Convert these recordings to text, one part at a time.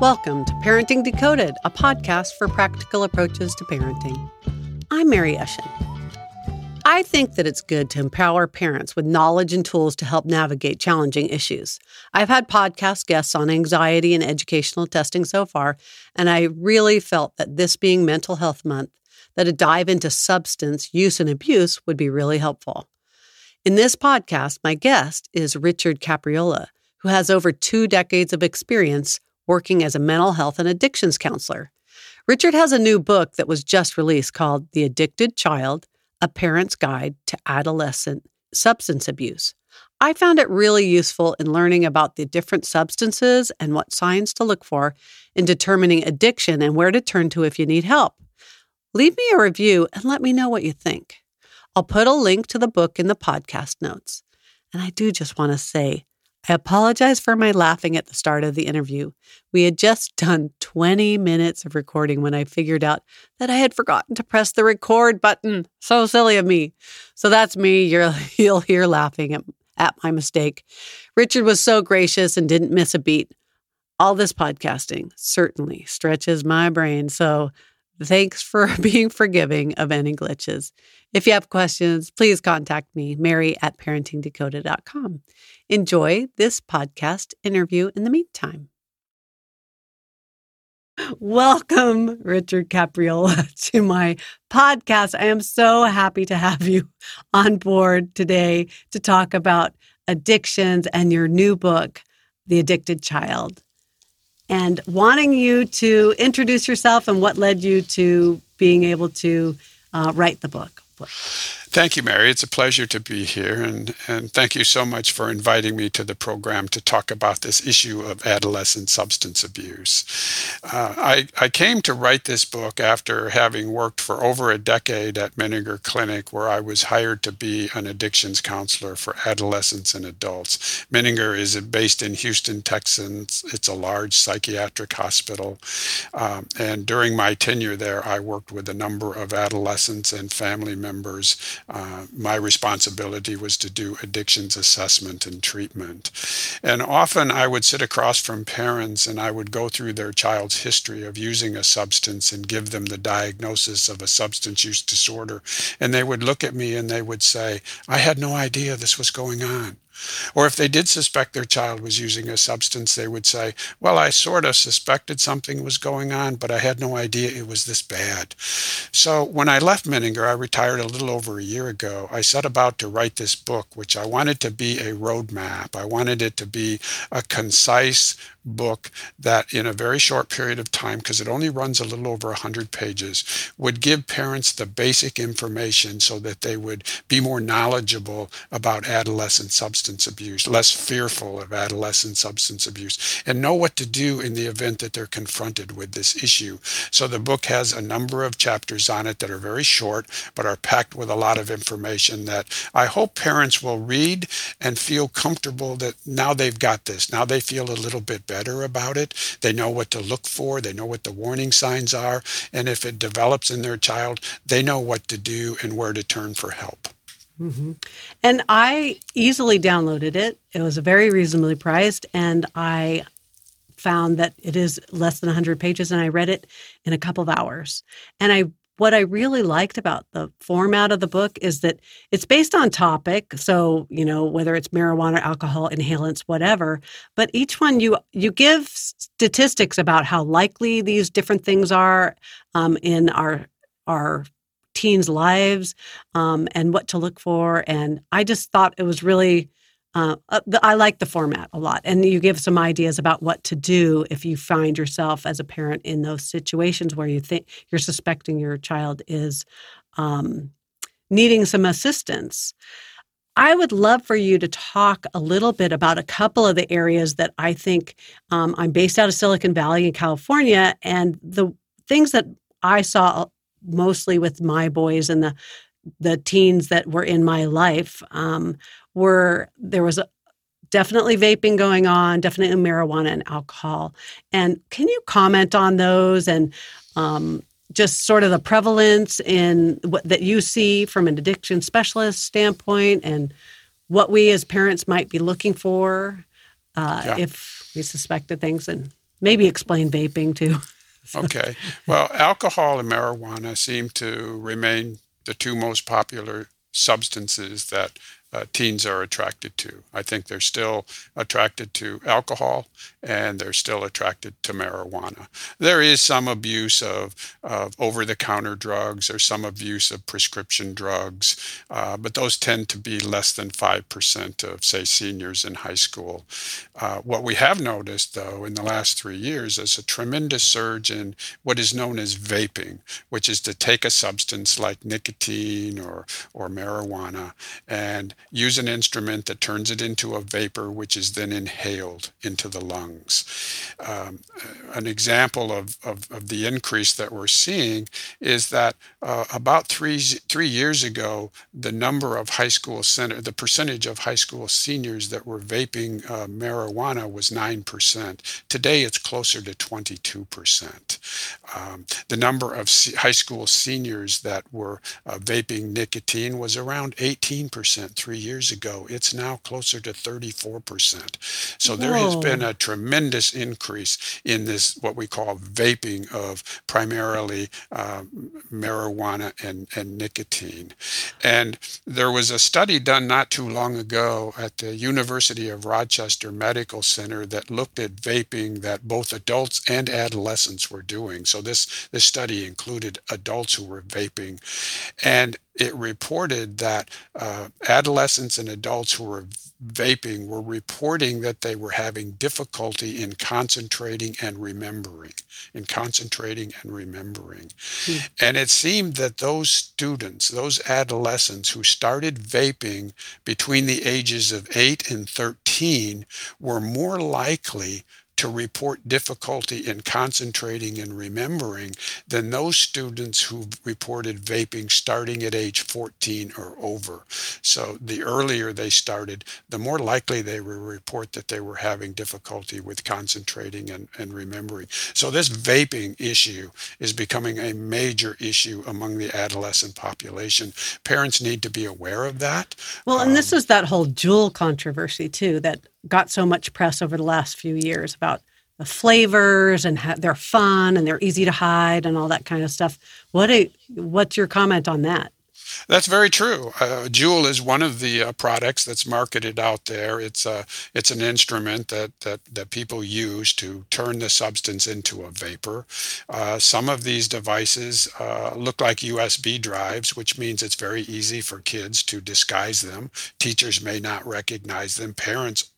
Welcome to Parenting Decoded, a podcast for practical approaches to parenting. I'm Mary Eshin. I think that it's good to empower parents with knowledge and tools to help navigate challenging issues. I've had podcast guests on anxiety and educational testing so far, and I really felt that this being Mental Health Month, that a dive into substance use and abuse would be really helpful. In this podcast, my guest is Richard Capriola, who has over two decades of experience working as a mental health and addictions counselor. Richard has a new book that was just released called The Addicted Child A Parent's Guide to Adolescent Substance Abuse. I found it really useful in learning about the different substances and what signs to look for in determining addiction and where to turn to if you need help. Leave me a review and let me know what you think. I'll put a link to the book in the podcast notes. And I do just want to say I apologize for my laughing at the start of the interview. We had just done 20 minutes of recording when I figured out that I had forgotten to press the record button. So silly of me. So that's me. You're, you'll hear laughing at, at my mistake. Richard was so gracious and didn't miss a beat. All this podcasting certainly stretches my brain. So thanks for being forgiving of any glitches. If you have questions, please contact me, Mary at parentingdecoded.com. Enjoy this podcast interview in the meantime. Welcome, Richard Capriola, to my podcast. I am so happy to have you on board today to talk about addictions and your new book, The Addicted Child, and wanting you to introduce yourself and what led you to being able to uh, write the book. Thank you, Mary. It's a pleasure to be here, and, and thank you so much for inviting me to the program to talk about this issue of adolescent substance abuse. Uh, I, I came to write this book after having worked for over a decade at Menninger Clinic, where I was hired to be an addictions counselor for adolescents and adults. Menninger is based in Houston, Texas. It's a large psychiatric hospital, um, and during my tenure there, I worked with a number of adolescents and family members uh, my responsibility was to do addictions assessment and treatment. And often I would sit across from parents and I would go through their child's history of using a substance and give them the diagnosis of a substance use disorder. And they would look at me and they would say, I had no idea this was going on. Or if they did suspect their child was using a substance, they would say, Well, I sort of suspected something was going on, but I had no idea it was this bad. So when I left Menninger, I retired a little over a year ago. I set about to write this book, which I wanted to be a roadmap. I wanted it to be a concise book that, in a very short period of time, because it only runs a little over 100 pages, would give parents the basic information so that they would be more knowledgeable about adolescent substance abuse, less fearful of adolescent substance abuse, and know what to do in the event that they're confronted with this issue. So the book has a number of chapters on it that are very short, but are packed with a lot of information that I hope parents will read and feel comfortable that now they've got this. Now they feel a little bit better better about it. They know what to look for, they know what the warning signs are, and if it develops in their child, they know what to do and where to turn for help. Mm-hmm. And I easily downloaded it. It was very reasonably priced, and I found that it is less than 100 pages, and I read it in a couple of hours. And I what I really liked about the format of the book is that it's based on topic. So, you know, whether it's marijuana, alcohol, inhalants, whatever, but each one you you give statistics about how likely these different things are um, in our our teens' lives um, and what to look for. And I just thought it was really uh, uh, I like the format a lot, and you give some ideas about what to do if you find yourself as a parent in those situations where you think you're suspecting your child is um, needing some assistance. I would love for you to talk a little bit about a couple of the areas that I think um, I'm based out of Silicon Valley in California, and the things that I saw mostly with my boys and the the teens that were in my life um, were there was a, definitely vaping going on, definitely marijuana and alcohol. And can you comment on those and um, just sort of the prevalence in what that you see from an addiction specialist standpoint and what we as parents might be looking for uh, yeah. if we suspected things and maybe explain vaping too. okay. Well, alcohol and marijuana seem to remain the two most popular substances that uh, teens are attracted to. I think they're still attracted to alcohol and they're still attracted to marijuana. There is some abuse of, of over the counter drugs or some abuse of prescription drugs, uh, but those tend to be less than 5% of, say, seniors in high school. Uh, what we have noticed, though, in the last three years is a tremendous surge in what is known as vaping, which is to take a substance like nicotine or, or marijuana and use an instrument that turns it into a vapor, which is then inhaled into the lungs. Um, an example of, of, of, the increase that we're seeing is that uh, about three, three years ago, the number of high school center, the percentage of high school seniors that were vaping uh, marijuana was 9%. Today, it's closer to 22%. Um, the number of high school seniors that were uh, vaping nicotine was around 18% three years ago. It's now closer to 34%. So there has been a tremendous increase in this, what we call vaping of primarily uh, marijuana and, and nicotine. And there was a study done not too long ago at the University of Rochester Medical Center that looked at vaping that both adults and adolescents were doing. So this, this study included adults who were vaping. And it reported that uh, adolescents and adults who were vaping were reporting that they were having difficulty in concentrating and remembering, in concentrating and remembering. Hmm. And it seemed that those students, those adolescents who started vaping between the ages of 8 and 13, were more likely to report difficulty in concentrating and remembering than those students who reported vaping starting at age 14 or over. So the earlier they started, the more likely they would report that they were having difficulty with concentrating and, and remembering. So this vaping issue is becoming a major issue among the adolescent population. Parents need to be aware of that. Well, and um, this is that whole Juul controversy too that got so much press over the last few years about the flavors and ha- they're fun and they're easy to hide and all that kind of stuff. What a, what's your comment on that? That's very true. Uh, Juul is one of the uh, products that's marketed out there. It's a uh, it's an instrument that, that that people use to turn the substance into a vapor. Uh, some of these devices uh, look like USB drives, which means it's very easy for kids to disguise them. Teachers may not recognize them. Parents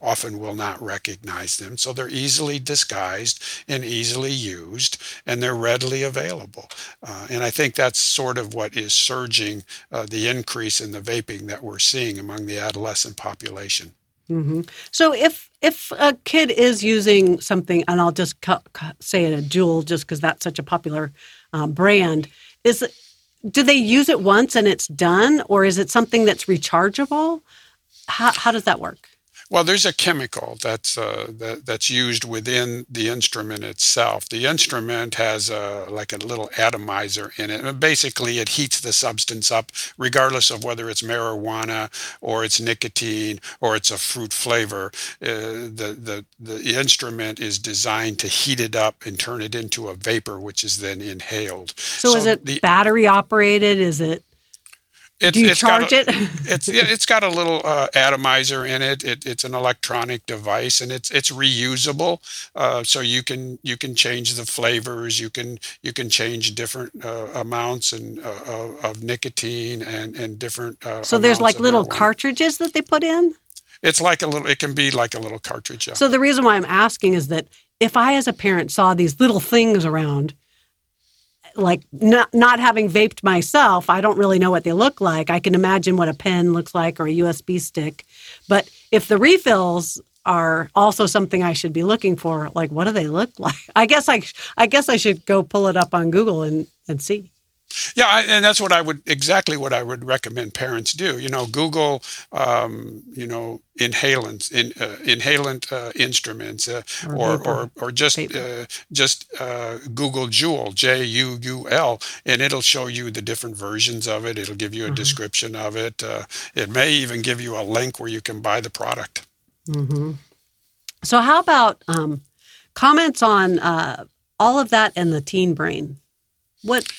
often will not recognize them. So they're easily disguised and easily used, and they're readily available. Uh, and I think that's sort of what is surging uh, the increase in the vaping that we're seeing among the adolescent population. Mm-hmm. So if if a kid is using something, and I'll just cu- cu- say it a Juul, just because that's such a popular uh, brand, is do they use it once and it's done, or is it something that's rechargeable? How, how does that work? Well, there's a chemical that's uh, that, that's used within the instrument itself. The instrument has a, like a little atomizer in it. And basically, it heats the substance up, regardless of whether it's marijuana or it's nicotine or it's a fruit flavor. Uh, the, the the instrument is designed to heat it up and turn it into a vapor, which is then inhaled. So, so is it the, battery operated? Is it it's, Do you it's charge a, it? it's it's got a little uh, atomizer in it. it. It's an electronic device, and it's it's reusable. Uh, so you can you can change the flavors. You can you can change different uh, amounts and uh, of nicotine and and different. Uh, so there's like little marijuana. cartridges that they put in. It's like a little. It can be like a little cartridge. Yeah. So the reason why I'm asking is that if I, as a parent, saw these little things around like not not having vaped myself, I don't really know what they look like. I can imagine what a pen looks like or a USB stick. But if the refills are also something I should be looking for, like what do they look like? I guess I I guess I should go pull it up on Google and and see. Yeah, and that's what I would exactly what I would recommend parents do. You know, Google, um, you know, inhalants, in, uh, inhalant uh, instruments, uh, or, or, or just uh, just uh, Google Juul, J U U L, and it'll show you the different versions of it. It'll give you a mm-hmm. description of it. Uh, it may even give you a link where you can buy the product. Mm-hmm. So, how about um, comments on uh, all of that and the teen brain. What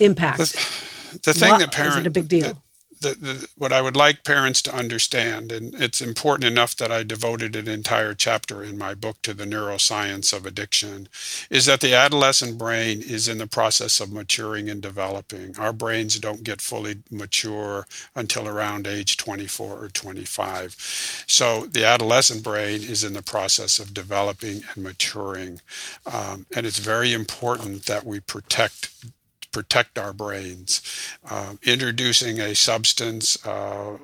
impact? The, the thing what, that parents a big deal? the, the, what I would like parents to understand, and it's important enough that I devoted an entire chapter in my book to the neuroscience of addiction, is that the adolescent brain is in the process of maturing and developing. Our brains don't get fully mature until around age 24 or 25. So the adolescent brain is in the process of developing and maturing. Um, and it's very important that we protect protect our brains. Uh, introducing a substance uh,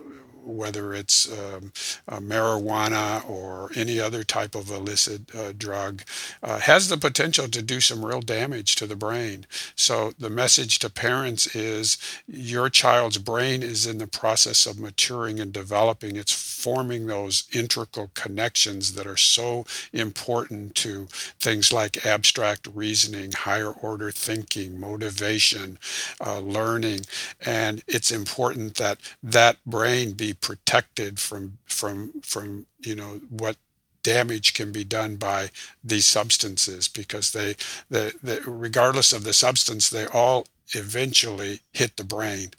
whether it's um, uh, marijuana or any other type of illicit uh, drug, uh, has the potential to do some real damage to the brain. So the message to parents is your child's brain is in the process of maturing and developing. It's forming those integral connections that are so important to things like abstract reasoning, higher order thinking, motivation, uh, learning. And it's important that that brain be protected from from from you know what damage can be done by these substances because they, they, they regardless of the substance they all eventually hit the brain.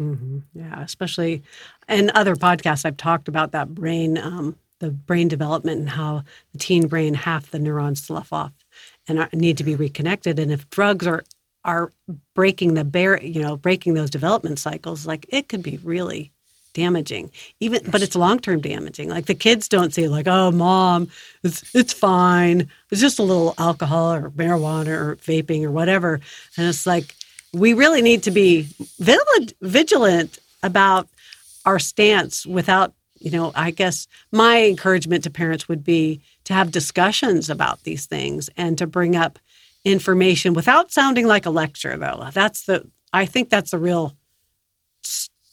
Mm-hmm. yeah especially in other podcasts i've talked about that brain um, the brain development and how the teen brain half the neurons slough off and are, need to be reconnected. And if drugs are are breaking the bear you know breaking those development cycles like it could be really damaging. Even yes. but it's long-term damaging. Like the kids don't say like oh mom it's it's fine. It's just a little alcohol or marijuana or vaping or whatever. And it's like we really need to be vigilant about our stance without you know i guess my encouragement to parents would be to have discussions about these things and to bring up information without sounding like a lecture though. That's the i think that's the real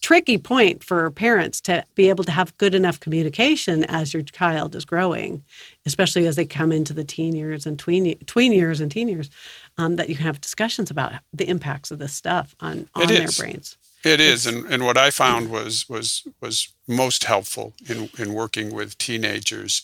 tricky point for parents to be able to have good enough communication as your child is growing, especially as they come into the teen years and tween tween years and teen years, um, that you can have discussions about the impacts of this stuff on on their brains. It is, and, and what I found was was was most helpful in, in working with teenagers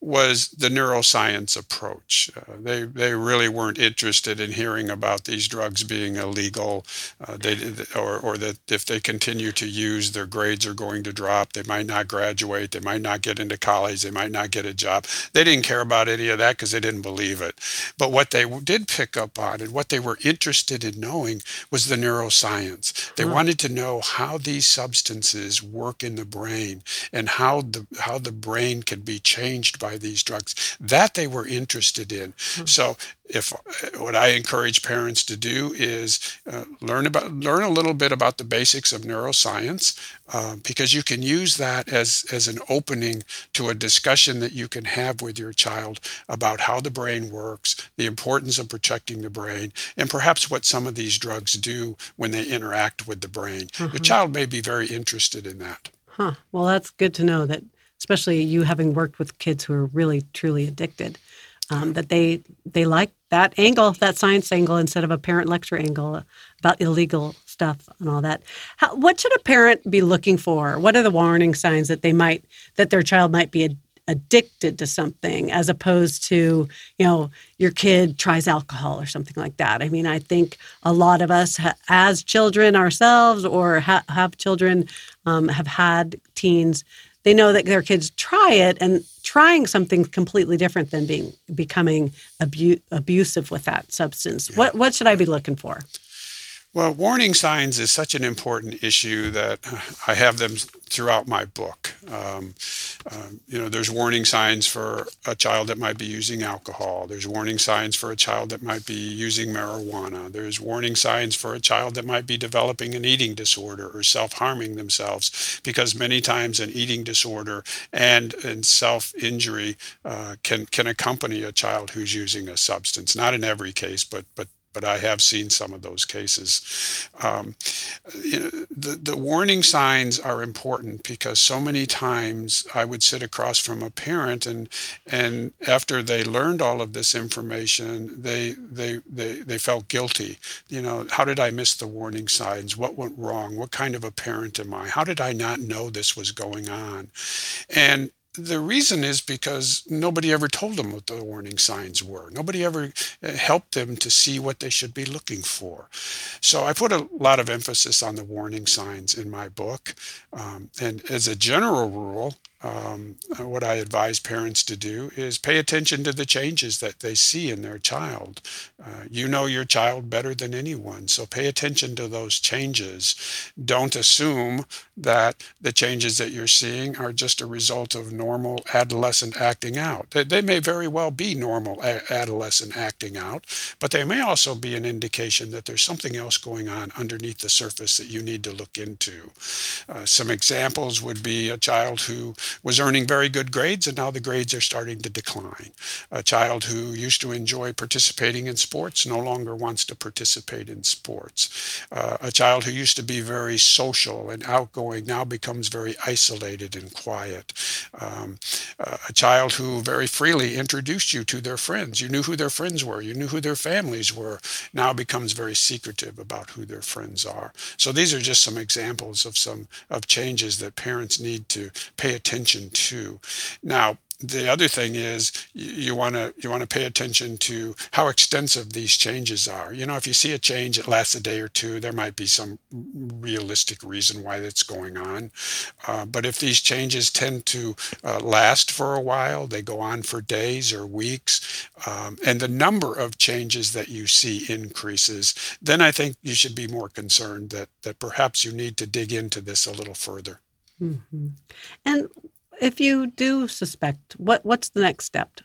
was the neuroscience approach. Uh, they they really weren't interested in hearing about these drugs being illegal, uh, they, or or that if they continue to use, their grades are going to drop. They might not graduate. They might not get into college. They might not get a job. They didn't care about any of that because they didn't believe it. But what they did pick up on and what they were interested in knowing was the neuroscience. They wanted to know how these substances work in the brain and how the how the brain can be changed by these drugs. That they were interested in. Mm-hmm. So if what I encourage parents to do is uh, learn about learn a little bit about the basics of neuroscience, uh, because you can use that as as an opening to a discussion that you can have with your child about how the brain works, the importance of protecting the brain, and perhaps what some of these drugs do when they interact with the brain. Mm-hmm. The child may be very interested in that. Huh. Well, that's good to know that, especially you having worked with kids who are really truly addicted um, that they they like that angle, that science angle, instead of a parent lecture angle about illegal stuff and all that. How, what should a parent be looking for? What are the warning signs that they might that their child might be addicted to something, as opposed to you know your kid tries alcohol or something like that? I mean, I think a lot of us, ha- as children ourselves, or ha- have children, um, have had teens they know that their kids try it and trying something completely different than being becoming abu- abusive with that substance. Yeah. What what should I be looking for? Well, warning signs is such an important issue that I have them throughout my book. Um, um, you know, there's warning signs for a child that might be using alcohol. There's warning signs for a child that might be using marijuana. There's warning signs for a child that might be developing an eating disorder or self-harming themselves, because many times an eating disorder and, and self-injury uh, can can accompany a child who's using a substance. Not in every case, but but but I have seen some of those cases. Um, you know, the, the warning signs are important because so many times I would sit across from a parent and and after they learned all of this information, they they they, they felt guilty. You know, how did I miss the warning signs? What went wrong? What kind of a parent am I? How did I not know this was going on? And the reason is because nobody ever told them what the warning signs were. Nobody ever uh, helped them to see what they should be looking for. So I put a lot of emphasis on the warning signs in my book. Um, and as a general rule, um, uh, what I advise parents to do is pay attention to the changes that they see in their child. Uh, you know your child better than anyone, so pay attention to those changes. Don't assume that the changes that you're seeing are just a result of normal adolescent acting out. They, they may very well be normal a- adolescent acting out, but they may also be an indication that there's something else going on underneath the surface that you need to look into. Uh, some examples would be a child who was earning very good grades, and now the grades are starting to decline. A child who used to enjoy participating in sports no longer wants to participate in sports. Uh, a child who used to be very social and outgoing now becomes very isolated and quiet. Um, uh, a child who very freely introduced you to their friends. You knew who their friends were, you knew who their families were, now becomes very secretive about who their friends are. So these are just some examples of some of changes that parents need to pay attention attention to. Now, the other thing is you want to you want to pay attention to how extensive these changes are. You know if you see a change that lasts a day or two there might be some realistic reason why that's going on. Uh, but if these changes tend to uh, last for a while they go on for days or weeks um, and the number of changes that you see increases then i think you should be more concerned that that perhaps you need to dig into this a little further Mm-hmm. And if you do suspect, what what's the next step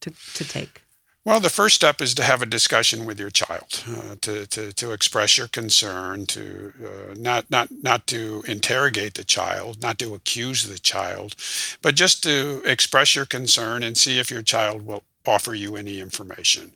to, to take? Well, the first step is to have a discussion with your child, uh, to, to, to express your concern, to uh, not, not, not to interrogate the child, not to accuse the child, but just to express your concern and see if your child will offer you any information.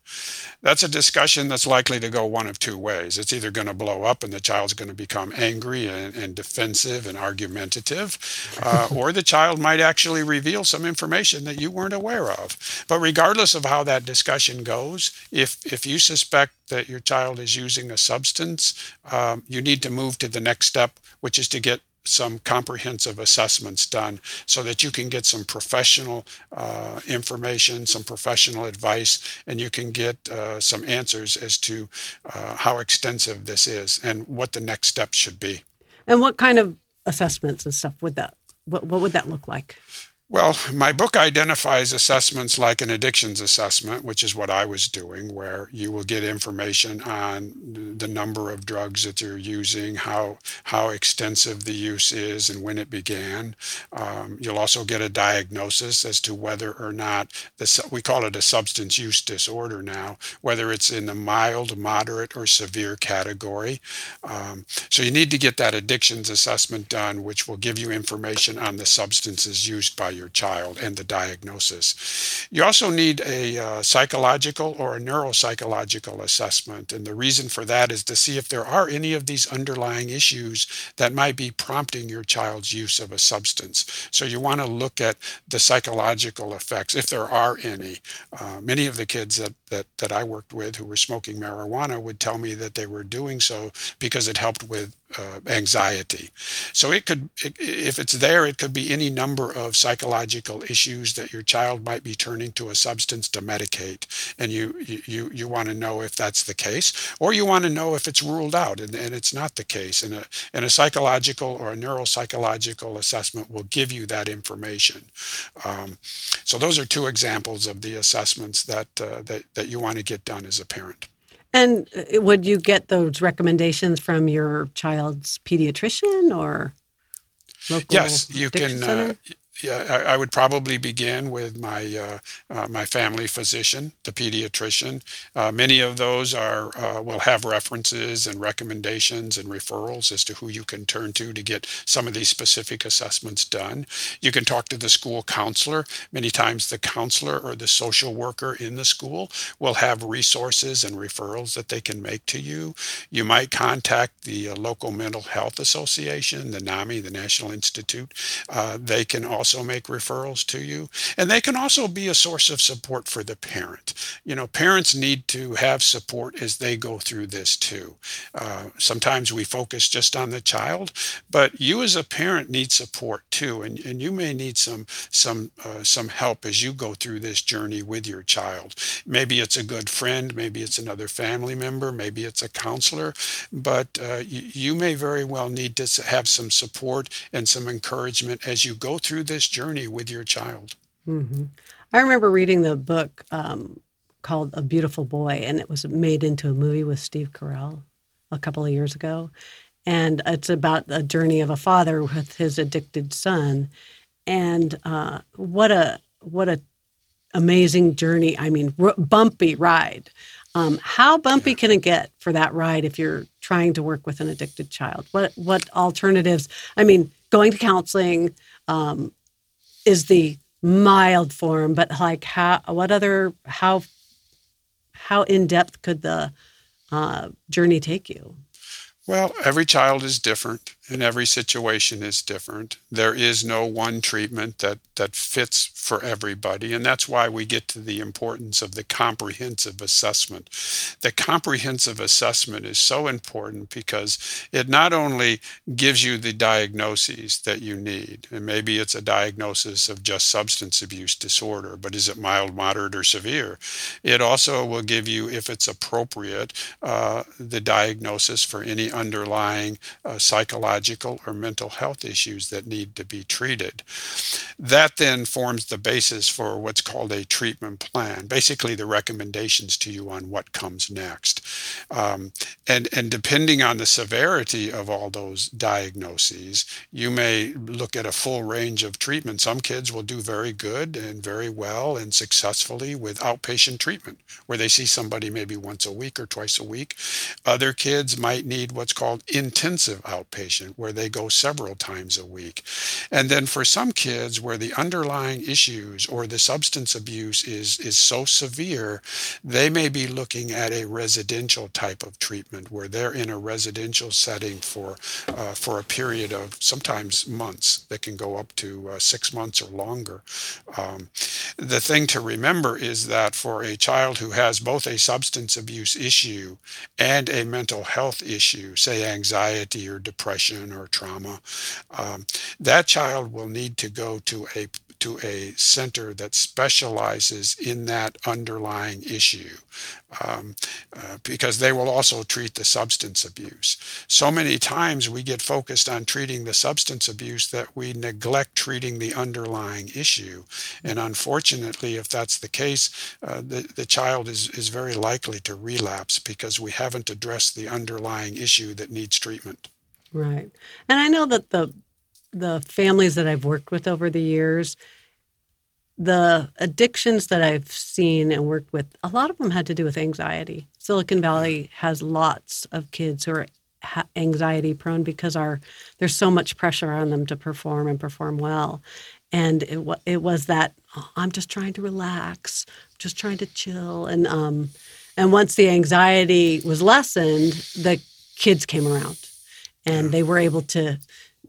That's a discussion that's likely to go one of two ways. It's either going to blow up and the child's going to become angry and, and defensive and argumentative, uh, or the child might actually reveal some information that you weren't aware of. But regardless of how that discussion goes, if, if you suspect that your child is using a substance, um, you need to move to the next step, which is to get some comprehensive assessments done so that you can get some professional uh, information, some professional advice, and you can get uh, some answers as to uh, how extensive this is and what the next steps should be. And what kind of assessments and stuff would that what, what would that look like? Well, my book identifies assessments like an addictions assessment, which is what I was doing, where you will get information on the number of drugs that you're using, how how extensive the use is, and when it began. Um, you'll also get a diagnosis as to whether or not the we call it a substance use disorder now, whether it's in the mild, moderate, or severe category. Um, so you need to get that addictions assessment done, which will give you information on the substances used by your child and the diagnosis. You also need a uh, psychological or a neuropsychological assessment. And the reason for that is to see if there are any of these underlying issues that might be prompting your child's use of a substance. So you want to look at the psychological effects, if there are any. Uh, many of the kids that, that, that I worked with who were smoking marijuana would tell me that they were doing so because it helped with uh, anxiety. So it could, it, if it's there, it could be any number of psychological issues that your child might be turning to a substance to medicate, and you you you want to know if that's the case, or you want to know if it's ruled out and, and it's not the case. And a and a psychological or a neuropsychological assessment will give you that information. Um, so those are two examples of the assessments that uh, that that you want to get done as a parent. And uh, would you get those recommendations from your child's pediatrician or local? Yes, you can. Uh, yeah, I, would probably begin with my uh, uh, my family physician, the pediatrician. Uh, many of those are uh, will have references and recommendations and referrals as to who you can turn to to get some of these specific assessments done. You can talk to the school counselor. Many times, the counselor or the social worker in the school will have resources and referrals that they can make to you. You might contact the uh, local mental health association, the NAMI, the National Institute. Uh, they can also also make referrals to you. And they can also be a source of support for the parent. You know, parents need to have support as they go through this too. Uh, sometimes we focus just on the child, but you as a parent need support too. And, and you may need some, some, uh, some help as you go through this journey with your child. Maybe it's a good friend, maybe it's another family member, maybe it's a counselor, but uh, you, you may very well need to have some support and some encouragement as you go through this journey with your child. Mm-hmm. I remember reading the book um, called A Beautiful Boy, and it was made into a movie with Steve Carell a couple of years ago. And it's about a journey of a father with his addicted son. And uh, what a what a amazing journey. I mean, r- bumpy ride. Um, how bumpy can it get for that ride if you're trying to work with an addicted child? What what alternatives? I mean, going to counseling um, is the mild form, but like how what other how how in depth could the uh, journey take you? Well, every child is different and every situation is different. There is no one treatment that, that fits for everybody. And that's why we get to the importance of the comprehensive assessment. The comprehensive assessment is so important because it not only gives you the diagnoses that you need, and maybe it's a diagnosis of just substance abuse disorder, but is it mild, moderate, or severe? It also will give you, if it's appropriate, uh, the diagnosis for any underlying uh, psychological or mental health issues that need to be treated. That then forms the basis for what's called a treatment plan, basically the recommendations to you on what comes next. Um, and, and depending on the severity of all those diagnoses, you may look at a full range of treatment. Some kids will do very good and very well and successfully with outpatient treatment, where they see somebody maybe once a week or twice a week. Other kids might need what's called intensive outpatient, where they go several times a week. And then for some kids, where the underlying issues or the substance abuse is, is so severe, they may be looking at a residential type of treatment where they're in a residential setting for, uh, for a period of sometimes months that can go up to uh, six months or longer. Um, the thing to remember is that for a child who has both a substance abuse issue and a mental health issue, say anxiety or depression or trauma, um, that child will need to go to a to a center that specializes in that underlying issue um, uh, because they will also treat the substance abuse. So many times we get focused on treating the substance abuse that we neglect treating the underlying issue. And unfortunately, if that's the case, uh, the, the child is, is very likely to relapse because we haven't addressed the underlying issue that needs treatment. Right. And I know that the the families that I've worked with over the years, the addictions that I've seen and worked with, a lot of them had to do with anxiety. Silicon Valley has lots of kids who are anxiety prone because our there's so much pressure on them to perform and perform well. And it, it was that oh, I'm just trying to relax, just trying to chill, and um, and once the anxiety was lessened, the kids came around, and they were able to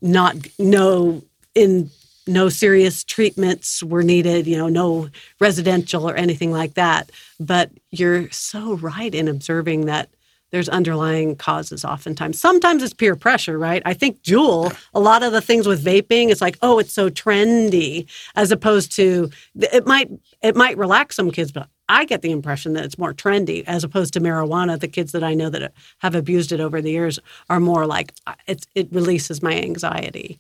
not no in no serious treatments were needed, you know, no residential or anything like that. But you're so right in observing that there's underlying causes oftentimes. Sometimes it's peer pressure, right? I think Juul, a lot of the things with vaping, it's like, oh, it's so trendy, as opposed to it might it might relax some kids, but I get the impression that it's more trendy as opposed to marijuana. The kids that I know that have abused it over the years are more like it, it releases my anxiety.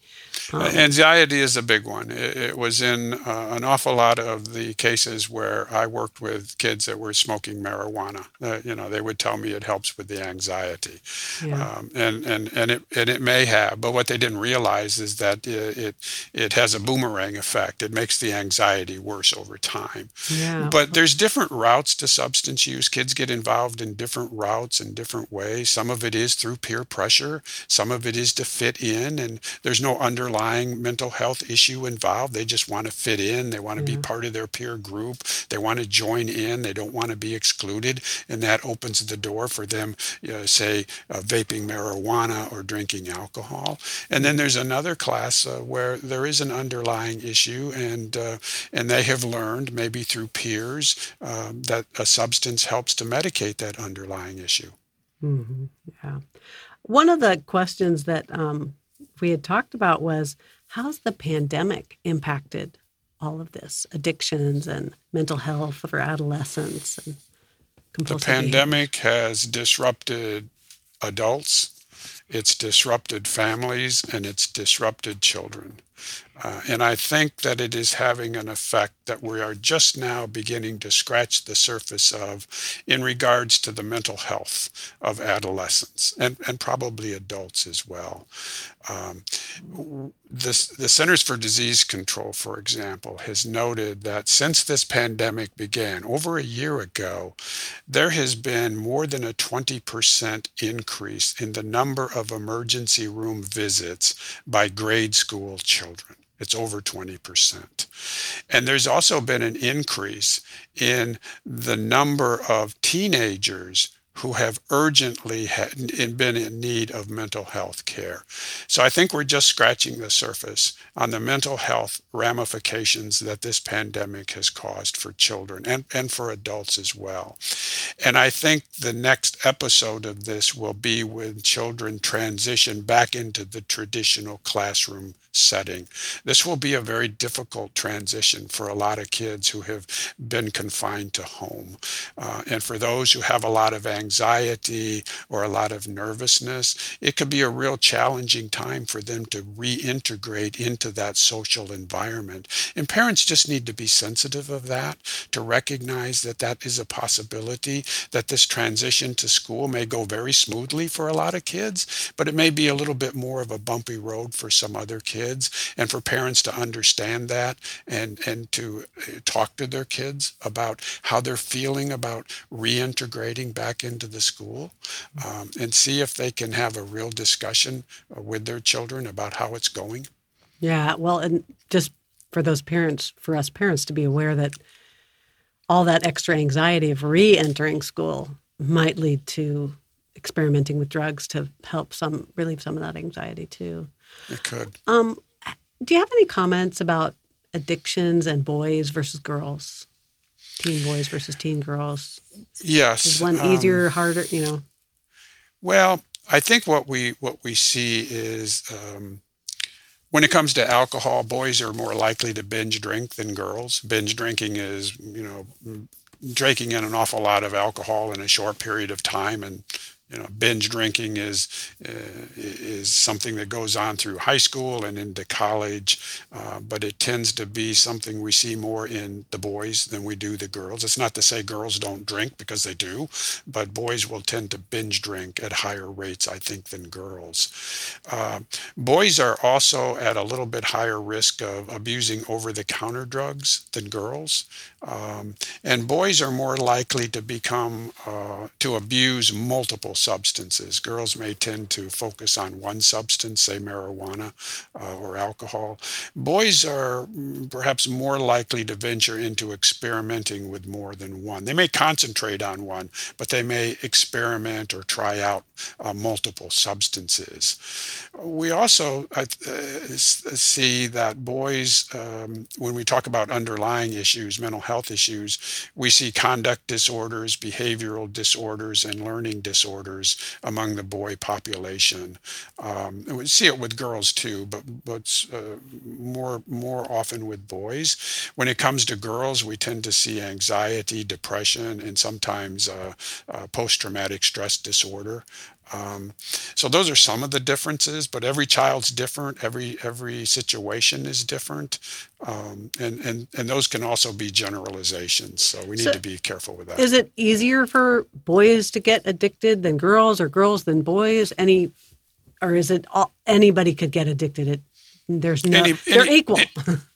Um, anxiety is a big one. It, it was in uh, an awful lot of the cases where I worked with kids that were smoking marijuana. Uh, you know, they would tell me it helps with the anxiety, yeah. um, and and and it and it may have, but what they didn't realize is that it, it it has a boomerang effect. It makes the anxiety worse over time. Yeah. But there's different different routes to substance use. Kids get involved in different routes and different ways. Some of it is through peer pressure, some of it is to fit in, and there's no underlying mental health issue involved. They just want to fit in, they want to be part of their peer group, they want to join in, they don't want to be excluded, and that opens the door for them, you know, say, uh, vaping marijuana or drinking alcohol. And then there's another class uh, where there is an underlying issue, and uh, and they have learned maybe through peers um, that a substance helps to medicate that underlying issue. Mm-hmm. Yeah. One of the questions that um, we had talked about was how's the pandemic impacted all of this addictions and mental health for adolescents and the pandemic behavior? has disrupted adults it's disrupted families and it's disrupted children. Uh, and I think that it is having an effect that we are just now beginning to scratch the surface of in regards to the mental health of adolescents and, and probably adults as well. Um, the Centers for Disease Control, for example, has noted that since this pandemic began over a year ago, there has been more than a 20% increase in the number of emergency room visits by grade school children. It's over 20%. And there's also been an increase in the number of teenagers who have urgently had, been in need of mental health care. So I think we're just scratching the surface on the mental health ramifications that this pandemic has caused for children and, and for adults as well. And I think the next episode of this will be when children transition back into the traditional classroom setting. This will be a very difficult transition for a lot of kids who have been confined to home. Uh, and for those who have a lot of anxiety or a lot of nervousness, it could be a real challenging time for them to reintegrate into that social environment. And parents just need to be sensitive of that, to recognize that that is a possibility, that this transition to school may go very smoothly for a lot of kids, but it may be a little bit more of a bumpy road for some other kids kids and for parents to understand that and and to uh, talk to their kids about how they're feeling about reintegrating back into the school um, and see if they can have a real discussion uh, with their children about how it's going yeah well and just for those parents for us parents to be aware that all that extra anxiety of re-entering school might lead to experimenting with drugs to help some relieve some of that anxiety too. It could. Um, do you have any comments about addictions and boys versus girls? Teen boys versus teen girls? Yes. Is one easier, um, harder, you know? Well, I think what we what we see is um, when it comes to alcohol, boys are more likely to binge drink than girls. Binge drinking is, you know, drinking in an awful lot of alcohol in a short period of time and you know, binge drinking is uh, is something that goes on through high school and into college, uh, but it tends to be something we see more in the boys than we do the girls. It's not to say girls don't drink because they do, but boys will tend to binge drink at higher rates, I think, than girls. Uh, boys are also at a little bit higher risk of abusing over-the-counter drugs than girls, um, and boys are more likely to become uh, to abuse multiple substances. Girls may tend to focus on one substance, say marijuana uh, or alcohol. Boys are perhaps more likely to venture into experimenting with more than one. They may concentrate on one, but they may experiment or try out uh, multiple substances. We also uh, see that boys, um, when we talk about underlying issues, mental health issues, we see conduct disorders, behavioral disorders, and learning disorders disorders among the boy population. Um, and we see it with girls too, but but uh, more more often with boys. When it comes to girls, we tend to see anxiety, depression, and sometimes uh, uh, post-traumatic stress disorder. Um, so those are some of the differences, but every child's different. Every every situation is different, um, and and and those can also be generalizations. So we need so to be careful with that. Is it easier for boys to get addicted than girls, or girls than boys? Any, or is it all, anybody could get addicted at there's no any, they're any, equal.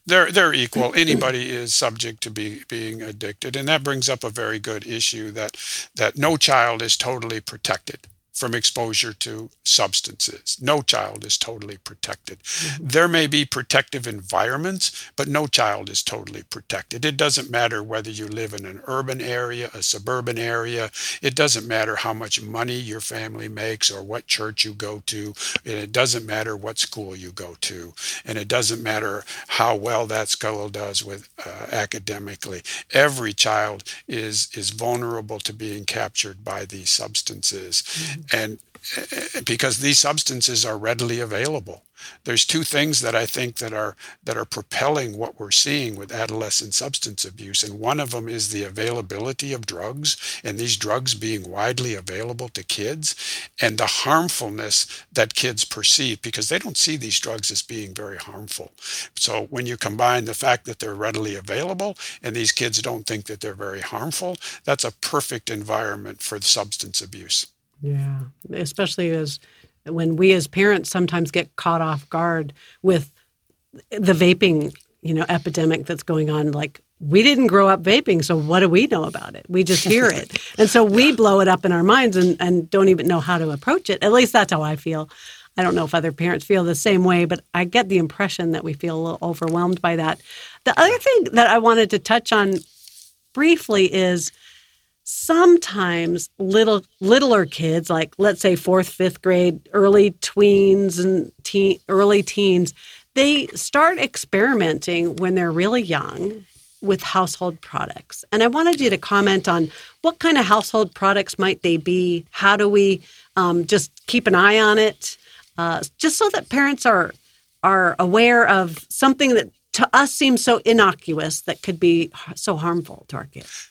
they're they're equal. Anybody is subject to be being addicted, and that brings up a very good issue that that no child is totally protected from exposure to substances. No child is totally protected. Mm-hmm. There may be protective environments, but no child is totally protected. It doesn't matter whether you live in an urban area, a suburban area. It doesn't matter how much money your family makes or what church you go to. And it doesn't matter what school you go to. And it doesn't matter how well that school does with uh, academically. Every child is is vulnerable to being captured by these substances. Mm-hmm and eh, because these substances are readily available. There's two things that i think that are that are propelling what we're seeing with adolescent substance abuse and one of them is the availability of drugs and these drugs being widely available to kids and the harmfulness that kids perceive because they don't see these drugs as being very harmful. So when you combine the fact that they're readily available and these kids don't think that they're very harmful that's a perfect environment for substance abuse yeah, especially as when we as parents sometimes get caught off guard with the vaping, you know, epidemic that's going on. Like we didn't grow up vaping, so what do we know about it? We just hear it, and so we blow it up in our minds and, and don't even know how to approach it. At least that's how I feel. I don't know if other parents feel the same way, but I get the impression that we feel a little overwhelmed by that. The other thing that I wanted to touch on briefly is sometimes little littler kids like let's say fourth fifth grade early tweens and teen, early teens they start experimenting when they're really young with household products. And i wanted you to comment on what kind of household products might they be? How do we um, just keep an eye on it? Uh, just so that parents are are aware of something that to us seems so innocuous that could be so harmful to our kids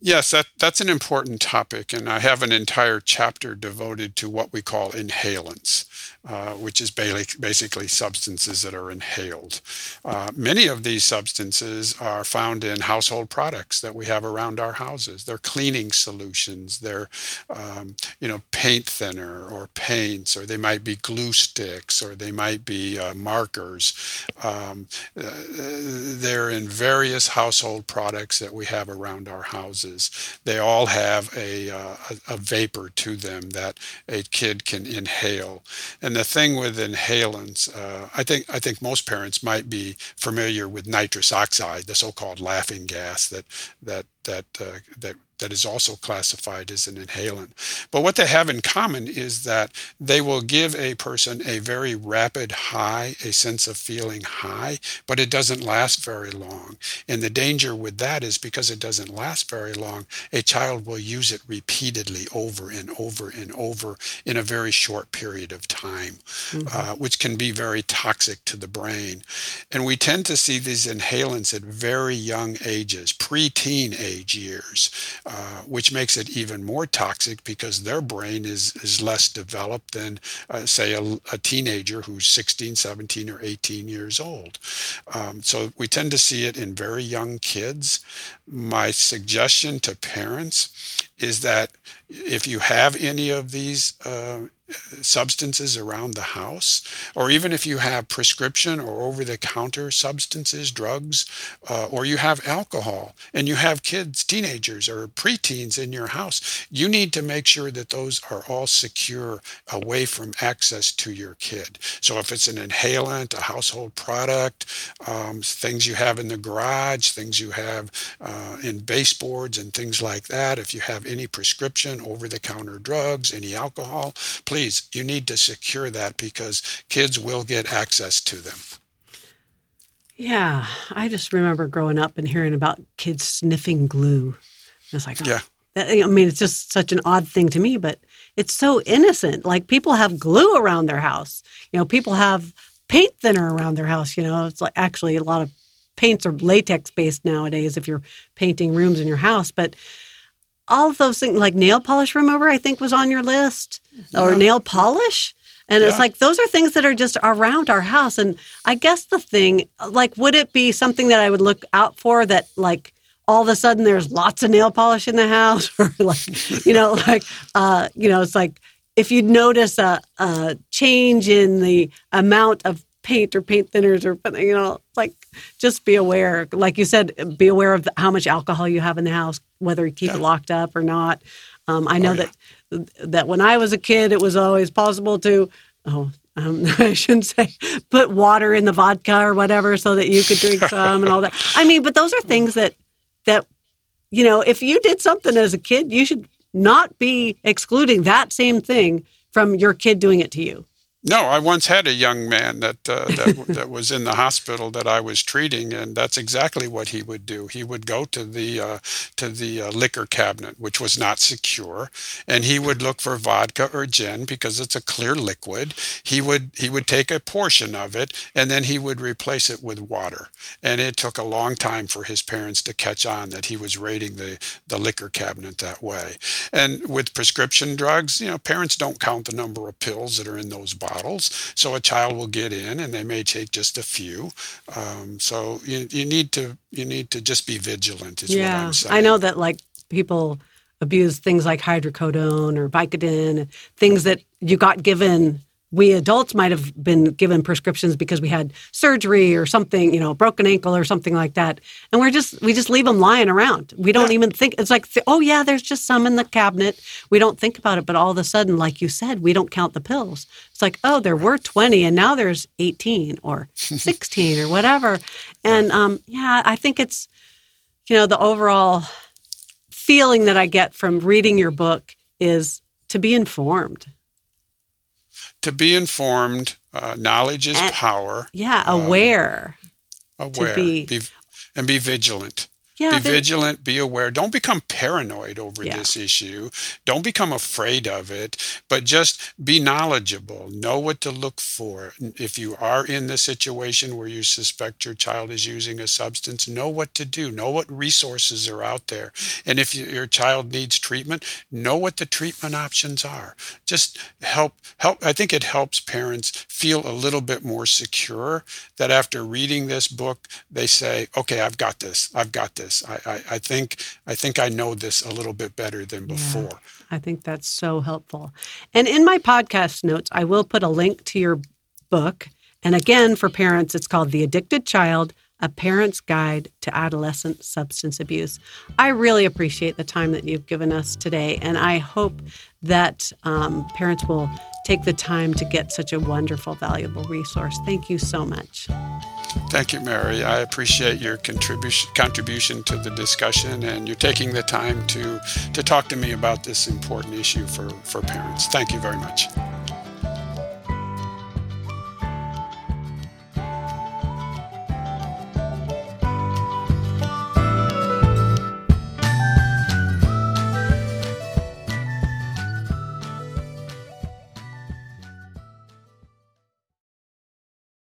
Yes, that, that's an important topic, and I have an entire chapter devoted to what we call inhalants. Uh, which is basically substances that are inhaled. Uh, many of these substances are found in household products that we have around our houses. They're cleaning solutions. They're, um, you know, paint thinner or paints, or they might be glue sticks, or they might be uh, markers. Um, uh, they're in various household products that we have around our houses. They all have a, uh, a, a vapor to them that a kid can inhale. And and the thing with inhalants, uh, I think I think most parents might be familiar with nitrous oxide, the so-called laughing gas that that that uh, that that is also classified as an inhalant. But what they have in common is that they will give a person a very rapid high, a sense of feeling high, but it doesn't last very long. And the danger with that is because it doesn't last very long, a child will use it repeatedly over and over and over in a very short period of time, mm-hmm. uh, which can be very toxic to the brain. And we tend to see these inhalants at very young ages, preteen age years. Uh, which makes it even more toxic because their brain is, is less developed than, uh, say, a, a, teenager who's 16, 17, or 18 years old. Um, so we tend to see it in very young kids. My suggestion to parents is that if you have any of these uh, substances around the house, or even if you have prescription or over the counter substances, drugs, uh, or you have alcohol and you have kids, teenagers, or preteens in your house, you need to make sure that those are all secure away from access to your kid. So if it's an inhalant, a household product, um, things you have in the garage, things you have uh, in baseboards and things like that, if you have any prescription, over the counter drugs, any alcohol, please, you need to secure that because kids will get access to them. Yeah, I just remember growing up and hearing about kids sniffing glue. It's like, oh, yeah. I mean, it's just such an odd thing to me, but it's so innocent. Like people have glue around their house. You know, people have paint thinner around their house. You know, it's like actually a lot of paints are latex based nowadays if you're painting rooms in your house. But all of those things, like nail polish remover, I think was on your list, yeah. or nail polish. And yeah. it's like those are things that are just around our house. And I guess the thing, like, would it be something that I would look out for that, like, all of a sudden there's lots of nail polish in the house, or like, you know, like, uh, you know, it's like if you notice a, a change in the amount of paint or paint thinners or you know like just be aware like you said be aware of how much alcohol you have in the house whether you keep it locked up or not um, i know oh, yeah. that that when i was a kid it was always possible to oh um, I shouldn't say put water in the vodka or whatever so that you could drink some and all that. I mean, but those are things that that you know, if you did something as a kid, you should not be excluding that same thing from your kid doing it to you. No, I once had a young man that uh, that, that was in the hospital that I was treating, and that's exactly what he would do. He would go to the uh, to the uh, liquor cabinet, which was not secure, and he would look for vodka or gin because it's a clear liquid. He would he would take a portion of it, and then he would replace it with water. And it took a long time for his parents to catch on that he was raiding the the liquor cabinet that way. And with prescription drugs, you know, parents don't count the number of pills that are in those bottles bottles. So a child will get in, and they may take just a few. Um, so you, you need to you need to just be vigilant. Is yeah, what I'm saying. I know that like people abuse things like hydrocodone or Vicodin, things that you got given we adults might have been given prescriptions because we had surgery or something, you know, a broken ankle or something like that. And we're just, we just leave them lying around. We don't yeah. even think, it's like, oh, yeah, there's just some in the cabinet. We don't think about it. But all of a sudden, like you said, we don't count the pills. It's like, oh, there were 20 and now there's 18 or 16 or whatever. And um, yeah, I think it's, you know, the overall feeling that I get from reading your book is to be informed to be informed. Uh, knowledge is and, power. Yeah, aware. Um, aware. Be, be, and be vigilant. Yeah, be vigilant, be aware. Don't become paranoid over yeah. this issue. Don't become afraid of it, but just be knowledgeable. Know what to look for. If you are in the situation where you suspect your child is using a substance, know what to do. Know what resources are out there. And if your child needs treatment, know what the treatment options are. Just help help I think it helps parents feel a little bit more secure that after reading this book, they say, "Okay, I've got this. I've got this." This. I, I, I, think I think I know this a little bit better than before. Yeah, I think that's so helpful. And in my podcast notes, I will put a link to your book. And again, for parents, it's called The Addicted Child a Parent's Guide to Adolescent Substance Abuse. I really appreciate the time that you've given us today, and I hope that um, parents will take the time to get such a wonderful, valuable resource. Thank you so much. Thank you, Mary. I appreciate your contribution contribution to the discussion and you're taking the time to to talk to me about this important issue for, for parents. Thank you very much.